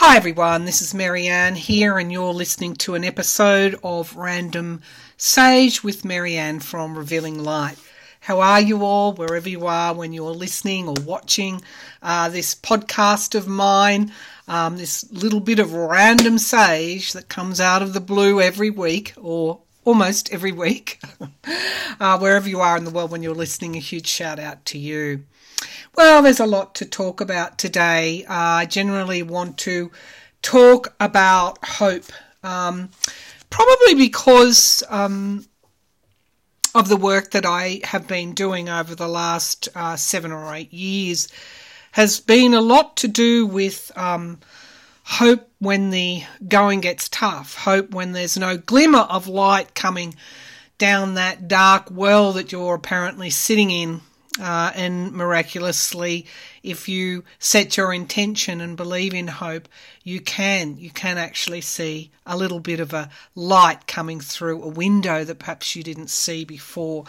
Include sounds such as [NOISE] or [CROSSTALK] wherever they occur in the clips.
Hi everyone, this is Marianne here, and you're listening to an episode of Random Sage with Marianne from Revealing Light. How are you all, wherever you are, when you're listening or watching uh, this podcast of mine? Um, this little bit of random sage that comes out of the blue every week, or almost every week, [LAUGHS] uh, wherever you are in the world when you're listening, a huge shout out to you. Well, there's a lot to talk about today. Uh, I generally want to talk about hope, um, probably because um, of the work that I have been doing over the last uh, seven or eight years, has been a lot to do with um, hope when the going gets tough, hope when there's no glimmer of light coming down that dark well that you're apparently sitting in uh, and miraculously, if you set your intention and believe in hope, you can. You can actually see a little bit of a light coming through a window that perhaps you didn't see before.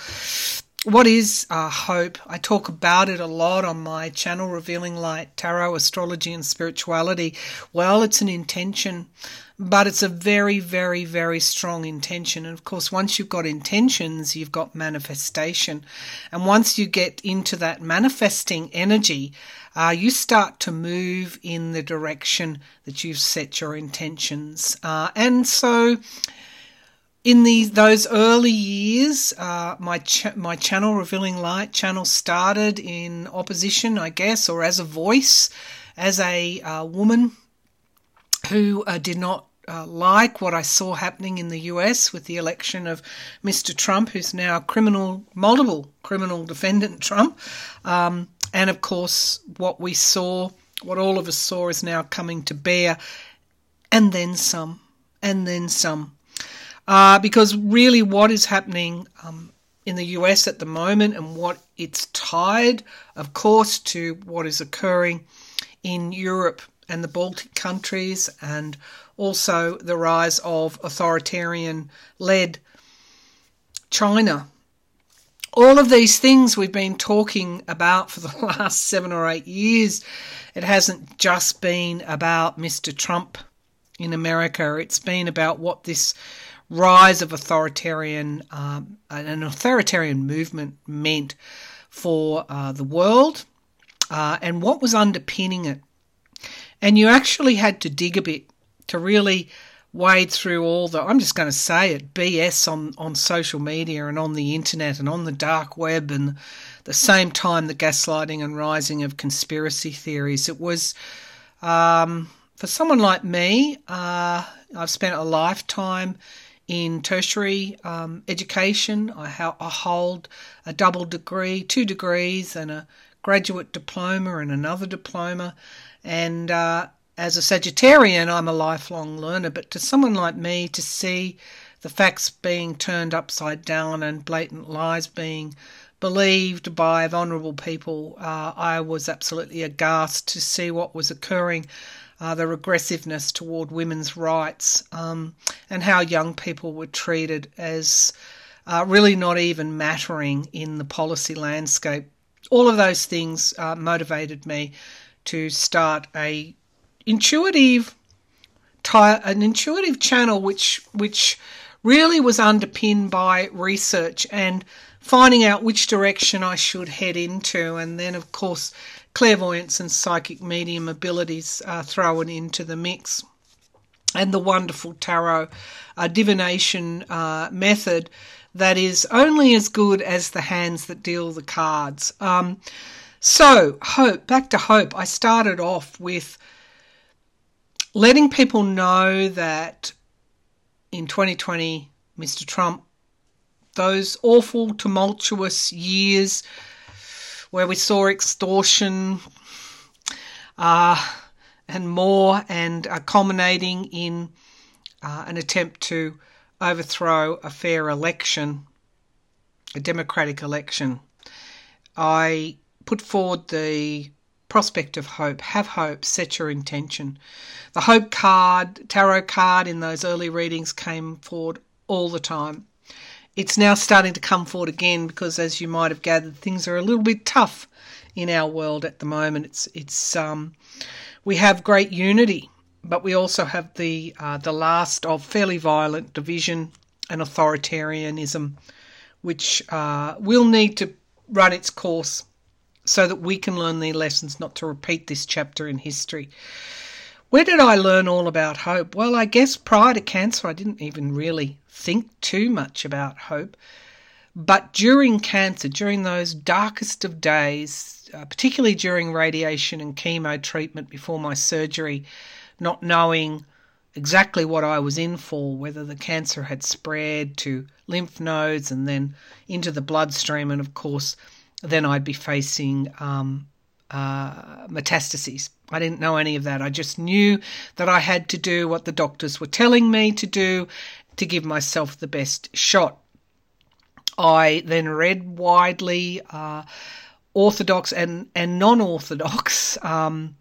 What is uh, hope? I talk about it a lot on my channel, Revealing Light Tarot, Astrology, and Spirituality. Well, it's an intention but it's a very, very, very strong intention. And of course, once you've got intentions, you've got manifestation. And once you get into that manifesting energy, uh, you start to move in the direction that you've set your intentions. Uh, and so, in these those early years, uh, my my channel, Revealing Light channel, started in opposition, I guess, or as a voice, as a uh, woman who uh, did not uh, like what I saw happening in the US with the election of Mr. Trump, who's now criminal, multiple criminal defendant Trump. Um, and of course, what we saw, what all of us saw, is now coming to bear, and then some, and then some. Uh, because really, what is happening um, in the US at the moment, and what it's tied, of course, to what is occurring in Europe and the Baltic countries and also the rise of authoritarian led China. All of these things we've been talking about for the [LAUGHS] last seven or eight years. It hasn't just been about Mr. Trump in America, it's been about what this rise of authoritarian, um, an authoritarian movement meant for uh, the world uh, and what was underpinning it. And you actually had to dig a bit to really wade through all the I'm just going to say it BS on on social media and on the internet and on the dark web and the same time the gaslighting and rising of conspiracy theories. It was um, for someone like me uh, I've spent a lifetime in tertiary um, education. I, ha- I hold a double degree two degrees and a graduate diploma and another diploma and uh, as a Sagittarian, I'm a lifelong learner, but to someone like me, to see the facts being turned upside down and blatant lies being believed by vulnerable people, uh, I was absolutely aghast to see what was occurring. Uh, the regressiveness toward women's rights um, and how young people were treated as uh, really not even mattering in the policy landscape. All of those things uh, motivated me to start a intuitive an intuitive channel which which really was underpinned by research and finding out which direction I should head into, and then of course clairvoyance and psychic medium abilities are thrown into the mix, and the wonderful tarot uh, divination uh, method that is only as good as the hands that deal the cards. Um, so hope back to hope. I started off with letting people know that in 2020, Mr. Trump, those awful, tumultuous years where we saw extortion uh, and more, and culminating in uh, an attempt to overthrow a fair election, a democratic election. I put forward the prospect of hope. Have hope, set your intention. The hope card, tarot card in those early readings came forward all the time. It's now starting to come forward again because, as you might have gathered, things are a little bit tough in our world at the moment. It's it's um, we have great unity, but we also have the uh, the last of fairly violent division and authoritarianism, which uh, will need to run its course so that we can learn the lessons not to repeat this chapter in history. Where did I learn all about hope? Well, I guess prior to cancer, I didn't even really think too much about hope. But during cancer, during those darkest of days, uh, particularly during radiation and chemo treatment before my surgery, not knowing exactly what I was in for, whether the cancer had spread to lymph nodes and then into the bloodstream, and of course, then I'd be facing um, uh, metastases. I didn't know any of that. I just knew that I had to do what the doctors were telling me to do to give myself the best shot. I then read widely uh, orthodox and, and non orthodox um,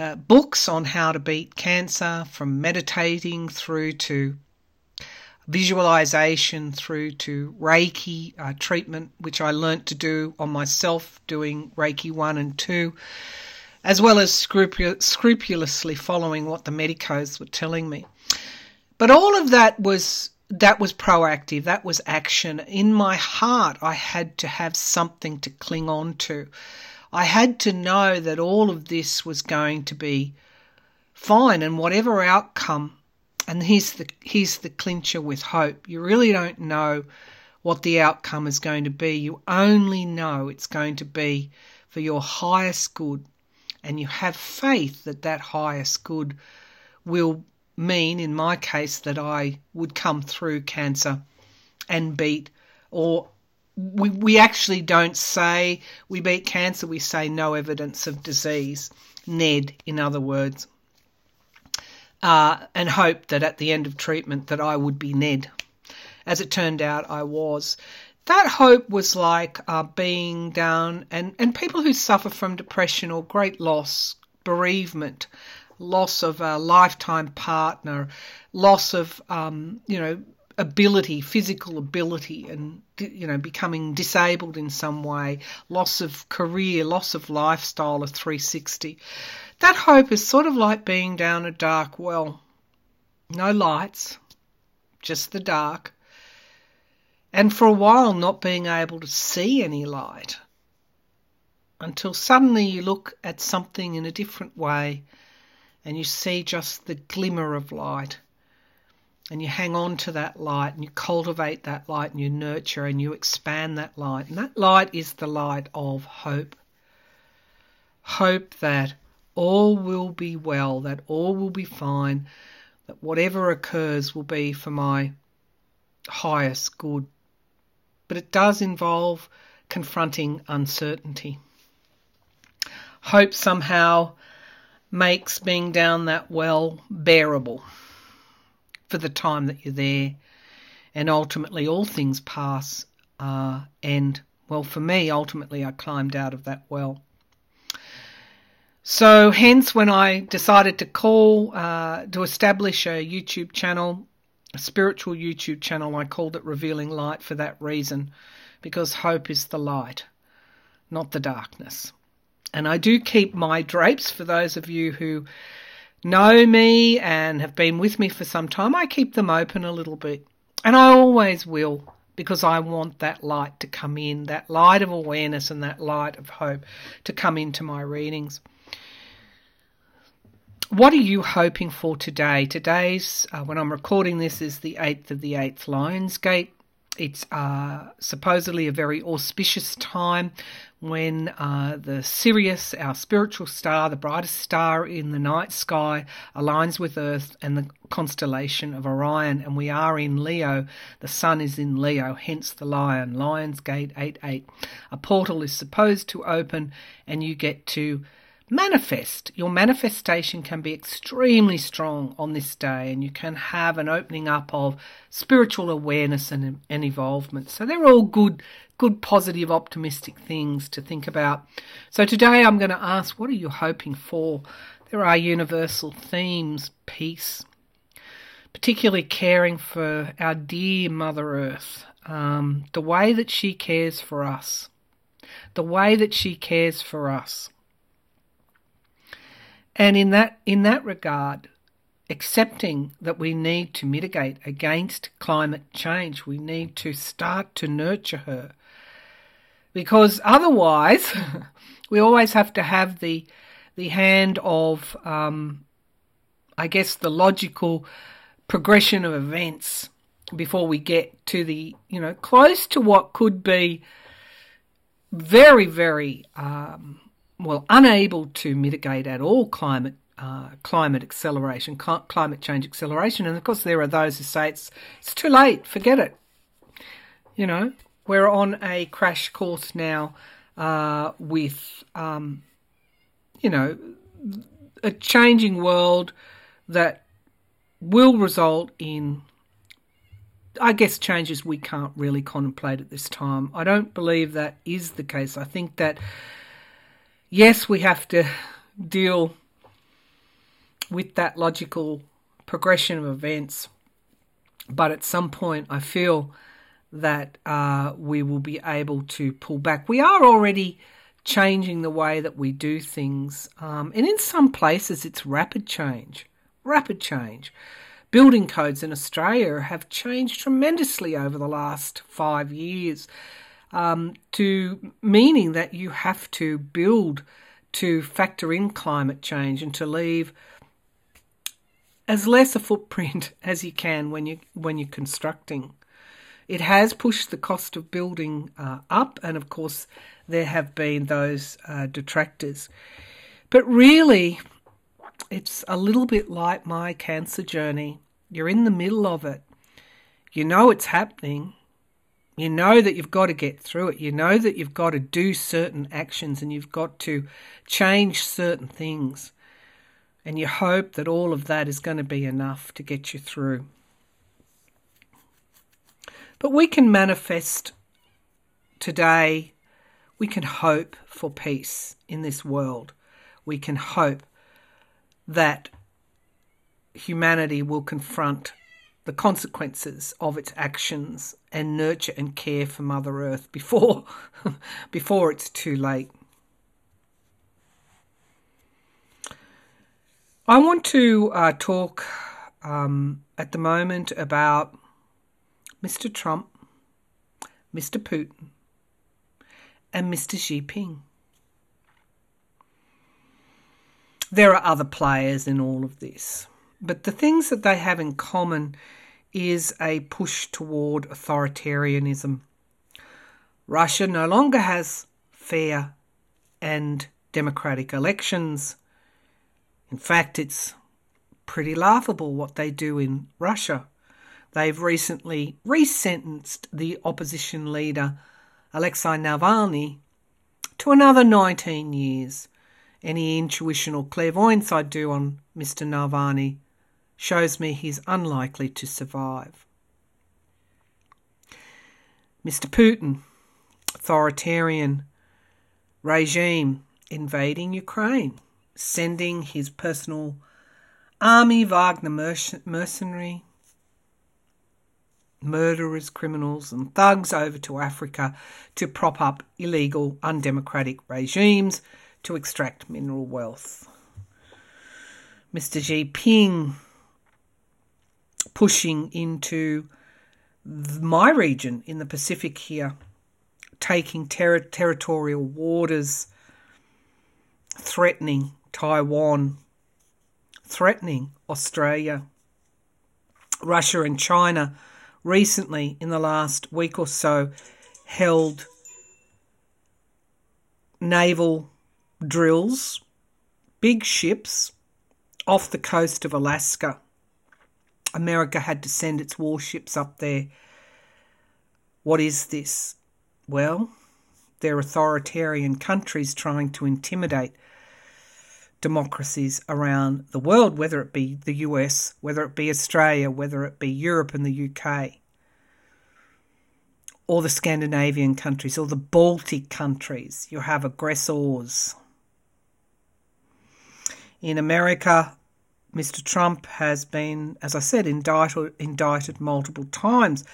uh, books on how to beat cancer, from meditating through to visualization through to Reiki uh, treatment, which I learnt to do on myself, doing Reiki 1 and 2, as well as scrupul- scrupulously following what the medicos were telling me. But all of that was that was proactive, that was action. In my heart, I had to have something to cling on to. I had to know that all of this was going to be fine, and whatever outcome and here's the here's the clincher with hope. You really don't know what the outcome is going to be. You only know it's going to be for your highest good, and you have faith that that highest good will mean, in my case, that I would come through cancer and beat, or we, we actually don't say we beat cancer, we say no evidence of disease. NED, in other words uh, and hoped that at the end of treatment that I would be Ned. As it turned out, I was. That hope was like uh, being down, and, and people who suffer from depression or great loss, bereavement, loss of a lifetime partner, loss of, um, you know, ability, physical ability, and you know, becoming disabled in some way, loss of career, loss of lifestyle, of 360. That hope is sort of like being down a dark well. No lights, just the dark. And for a while, not being able to see any light. Until suddenly you look at something in a different way and you see just the glimmer of light. And you hang on to that light and you cultivate that light and you nurture and you expand that light. And that light is the light of hope. Hope that all will be well, that all will be fine, that whatever occurs will be for my highest good. But it does involve confronting uncertainty. Hope somehow makes being down that well bearable for the time that you're there, and ultimately all things pass. Uh, and well, for me, ultimately, I climbed out of that well. So, hence, when I decided to call uh, to establish a YouTube channel, a spiritual YouTube channel, I called it Revealing Light for that reason, because hope is the light, not the darkness. And I do keep my drapes for those of you who know me and have been with me for some time. I keep them open a little bit, and I always will because I want that light to come in, that light of awareness and that light of hope to come into my readings. What are you hoping for today? Today's, uh, when I'm recording this, is the 8th of the 8th Lionsgate. It's uh, supposedly a very auspicious time when uh, the Sirius, our spiritual star, the brightest star in the night sky, aligns with Earth and the constellation of Orion. And we are in Leo. The sun is in Leo, hence the lion. Lionsgate 8 8. A portal is supposed to open, and you get to manifest. Your manifestation can be extremely strong on this day, and you can have an opening up of spiritual awareness and, and involvement. So they're all good, good, positive, optimistic things to think about. So today I'm going to ask, what are you hoping for? There are universal themes, peace, particularly caring for our dear Mother Earth, um, the way that she cares for us, the way that she cares for us and in that in that regard, accepting that we need to mitigate against climate change. We need to start to nurture her. Because otherwise, [LAUGHS] we always have to have the, the hand of, um, I guess, the logical progression of events before we get to the, you know, close to what could be very, very, um, well, unable to mitigate at all climate uh, climate acceleration, climate change acceleration. And of course, there are those who say it's it's too late, forget it. You know, we're on a crash course now uh, with, um, you know, a changing world that will result in, I guess, changes we can't really contemplate at this time. I don't believe that is the case. I think that, yes, we have to deal with that logical progression of events. But at some point, I feel that uh, we will be able to pull back. We are already changing the way that we do things, um, and in some places, it's rapid change. Rapid change. Building codes in Australia have changed tremendously over the last five years, um, to meaning that you have to build to factor in climate change and to leave as less a footprint [LAUGHS] as you can when you when you're constructing. It has pushed the cost of building uh, up, and of course, there have been those uh, detractors. But really, it's a little bit like my cancer journey. You're in the middle of it. You know it's happening. You know that you've got to get through it. You know that you've got to do certain actions and you've got to change certain things and you hope that all of that is going to be enough to get you through. But we can manifest today, we can hope for peace in this world. We can hope that humanity will confront the consequences of its actions and nurture and care for Mother Earth before [LAUGHS] before it's too late. I want to uh, talk um, at the moment about Mr. Trump, Mr. Putin, and Mr. Xi Jinping. There are other players in all of this, but the things that they have in common is a push toward authoritarianism. Russia no longer has fair and democratic elections. In fact, it's pretty laughable what they do in Russia. They've recently resentenced the opposition leader Alexei Navalny to another 19 years. Any intuition or clairvoyance I do on Mr. Navalny shows me he's unlikely to survive. Mr. Putin, authoritarian regime invading Ukraine sending his personal army, Wagner mercenary, murderers, criminals, and thugs over to Africa to prop up illegal, undemocratic regimes to extract mineral wealth. Mr. Xi Jinping pushing into my region in the Pacific here, taking ter- territorial waters, threatening Taiwan, threatening Australia. Russia and China recently, in the last week or so, held naval drills, big ships off the coast of Alaska. America had to send its warships up there. What is this? Well, they're authoritarian countries trying to intimidate democracies around the world, whether it be the US, whether it be Australia, whether it be Europe and the UK, or the Scandinavian countries, or the Baltic countries. You have aggressors. In America, Mr. Trump has been, as I said, indicted, indicted multiple times.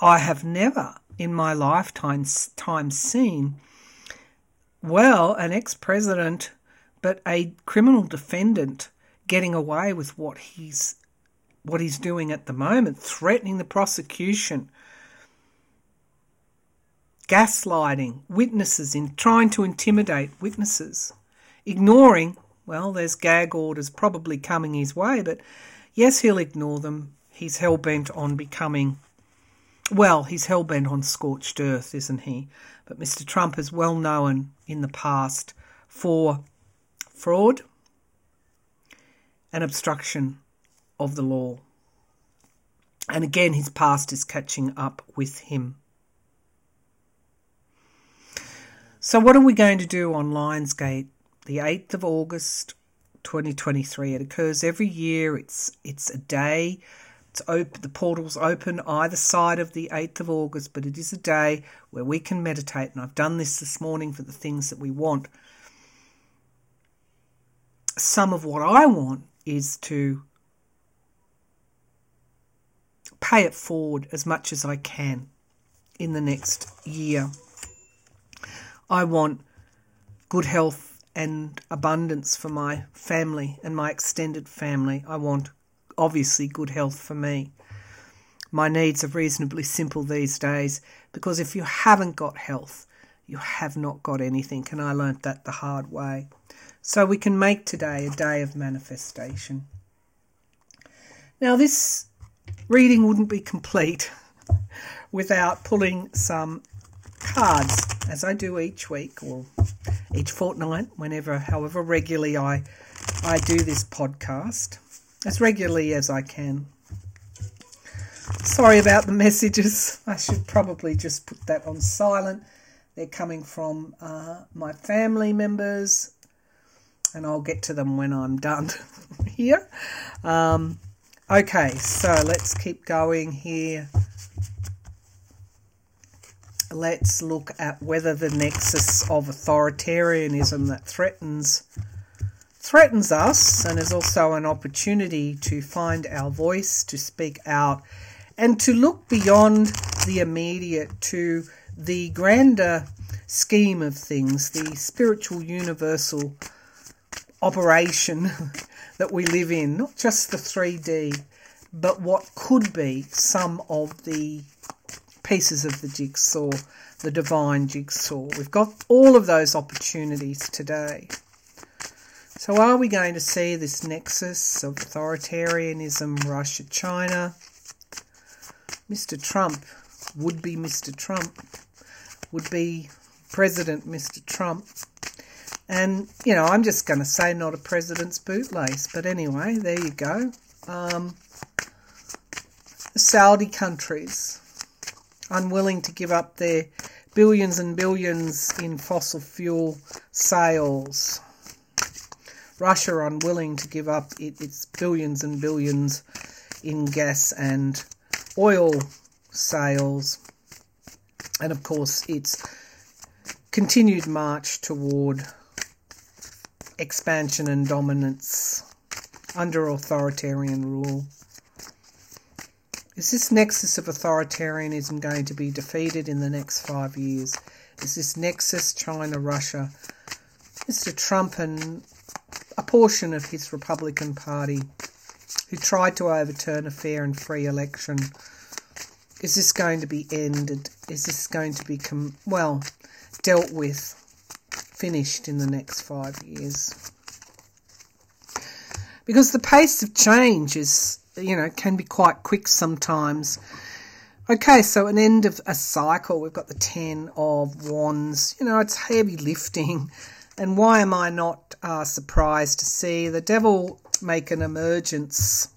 I have never in my lifetime time seen, well, an ex president but a criminal defendant getting away with what he's what he's doing at the moment, threatening the prosecution, gaslighting witnesses in trying to intimidate witnesses, ignoring, well, there's gag orders probably coming his way, but yes, he'll ignore them. He's hell bent on becoming well, he's hell bent on scorched earth, isn't he? But Mr. Trump is well known in the past for fraud and obstruction of the law. And again, his past is catching up with him. So, what are we going to do on Lionsgate? The 8th of August 2023. It occurs every year. It's, it's a day. It's open, the portal's open either side of the 8th of August, but it is a day where we can meditate. And I've done this this morning for the things that we want. Some of what I want is to pay it forward as much as I can in the next year. I want good health and abundance for my family and my extended family. I want, obviously, good health for me. My needs are reasonably simple these days because if you haven't got health, you have not got anything, and I learnt that the hard way. So we can make today a day of manifestation. Now, this reading wouldn't be complete [LAUGHS] without pulling some cards, as I do each week or each fortnight, whenever, however regularly I, I do this podcast, as regularly as I can. Sorry about the [LAUGHS] messages. I should probably just put that on silent. They're coming from uh, my family members, and I'll get to them when I'm done [LAUGHS] here. Um, okay, so let's keep going here. Let's look at whether the nexus of authoritarianism that threatens threatens us and is also an opportunity to find our voice, to speak out, and to look beyond the immediate to the grander scheme of things, the spiritual universal operation [LAUGHS] that we live in, not just the 3D, but what could be some of the pieces of the jigsaw, the divine jigsaw. We've got all of those opportunities today. So, are we going to see this nexus of authoritarianism, Russia, China? Mr. Trump would be Mr. Trump, would be President Mr. Trump and, you know, I'm just going to say not a president's bootlace. But anyway, there you go. Um, Saudi countries unwilling to give up their billions and billions in fossil fuel sales. Russia unwilling to give up its billions and billions in gas and oil sales. And of course, its continued march toward expansion and dominance under authoritarian rule. Is this nexus of authoritarianism going to be defeated in the next five years? Is this nexus China, Russia, Mr. Trump, and a portion of his Republican Party who tried to overturn a fair and free election? Is this going to be ended? Is this going to become, well, dealt with? finished in the next five years. Because the pace of change is, you know, can be quite quick sometimes. Okay, so an end of a cycle, we've got the Ten of Wands. You know, it's heavy lifting. And why am I not uh, surprised to see the devil make an emergence?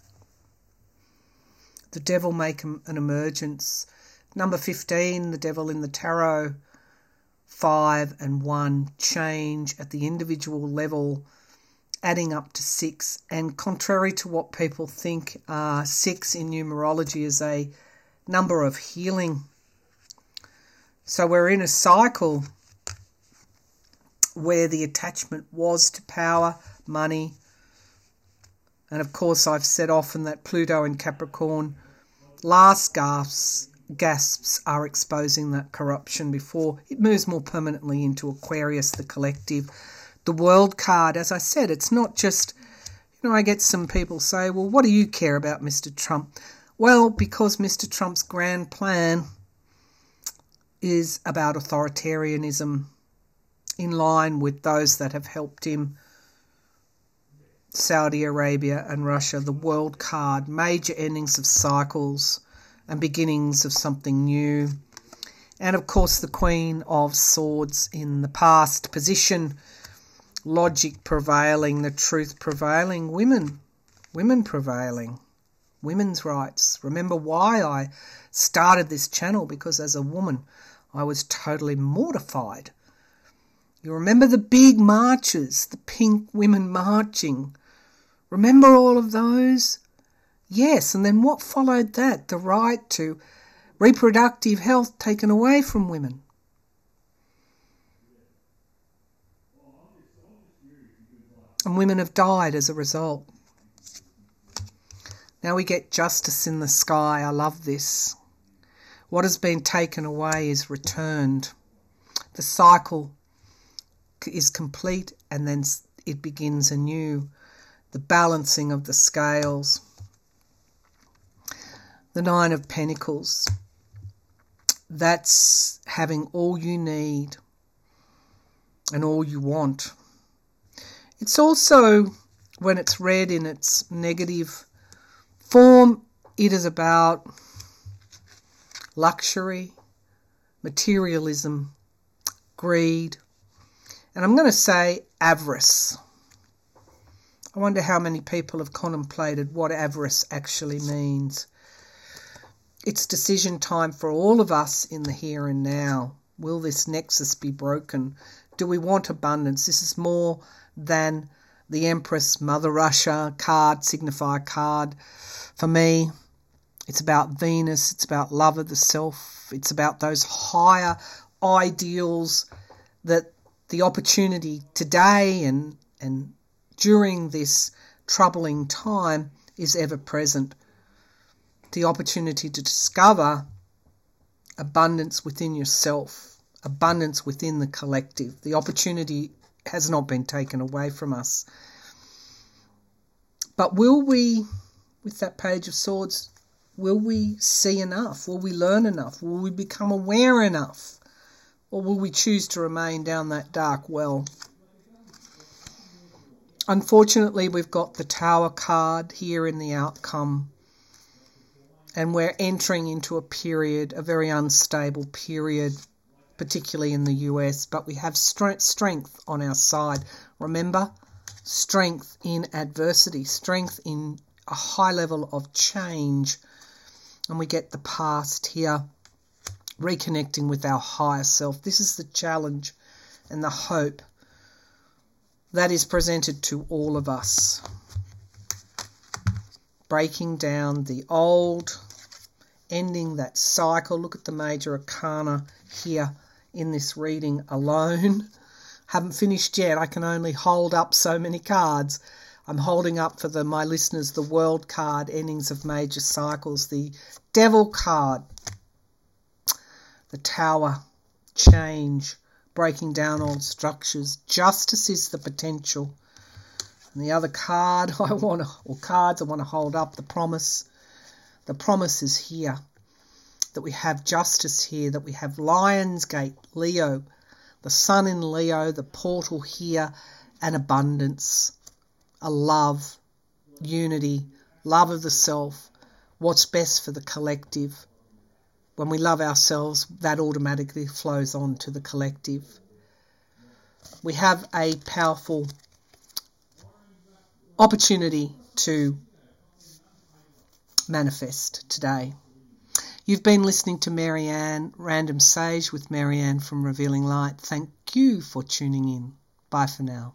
The devil make an emergence. Number 15, the devil in the tarot five and one change at the individual level, adding up to six. And contrary to what people think, uh, six in numerology is a number of healing. So we're in a cycle where the attachment was to power, money, and of course, I've said often that Pluto in Capricorn last gasps gasps are exposing that corruption before it moves more permanently into Aquarius, the collective. The world card, as I said, it's not just You know, I get some people say, well, what do you care about Mr. Trump? Well, because Mr. Trump's grand plan is about authoritarianism in line with those that have helped him Saudi Arabia and Russia, the world card, major endings of cycles and beginnings of something new. And of course, the Queen of Swords in the past position, logic prevailing, the truth prevailing, women, women prevailing, women's rights. Remember why I started this channel because as a woman, I was totally mortified. You remember the big marches, the pink women marching Remember all of those? Yes, and then what followed that? The right to reproductive health taken away from women. And women have died as a result. Now we get justice in the sky. I love this. What has been taken away is returned. The cycle is complete and then it begins anew the balancing of the scales. The Nine of Pentacles. That's having all you need and all you want. It's also, when it's read in its negative form, it is about luxury, materialism, greed, and I'm going to say avarice. I wonder how many people have contemplated what avarice actually means. It's decision time for all of us in the here and now. Will this nexus be broken? Do we want abundance? This is more than the Empress, Mother Russia card, signifier card. For me, it's about Venus, it's about love of the self, it's about those higher ideals that the opportunity today and, and during this troubling time is ever present. The opportunity to discover abundance within yourself, abundance within the collective. The opportunity has not been taken away from us. But will we, with that Page of Swords, will we see enough? Will we learn enough? Will we become aware enough? Or will we choose to remain down that dark well? Unfortunately, we've got the Tower card here in the outcome, and we're entering into a period, a very unstable period, particularly in the US, but we have strength on our side. Remember, strength in adversity, strength in a high level of change, and we get the past here reconnecting with our higher self. This is the challenge and the hope that is presented to all of us. Breaking down the old, ending that cycle. Look at the major arcana here in this reading alone. Haven't finished yet. I can only hold up so many cards. I'm holding up for the my listeners the world card, endings of major cycles, the devil card, the tower, change, breaking down old structures. Justice is the potential. And the other card [LAUGHS] I want or cards I want to hold up, the promise. The promise is here. That we have justice here, that we have Lionsgate, Leo, the sun in Leo, the portal here, and abundance, a love, unity, love of the self, what's best for the collective when we love ourselves, that automatically flows on to the collective. We have a powerful opportunity to manifest today. You've been listening to Marianne, Random Sage with Marianne from Revealing Light. Thank you for tuning in. Bye for now.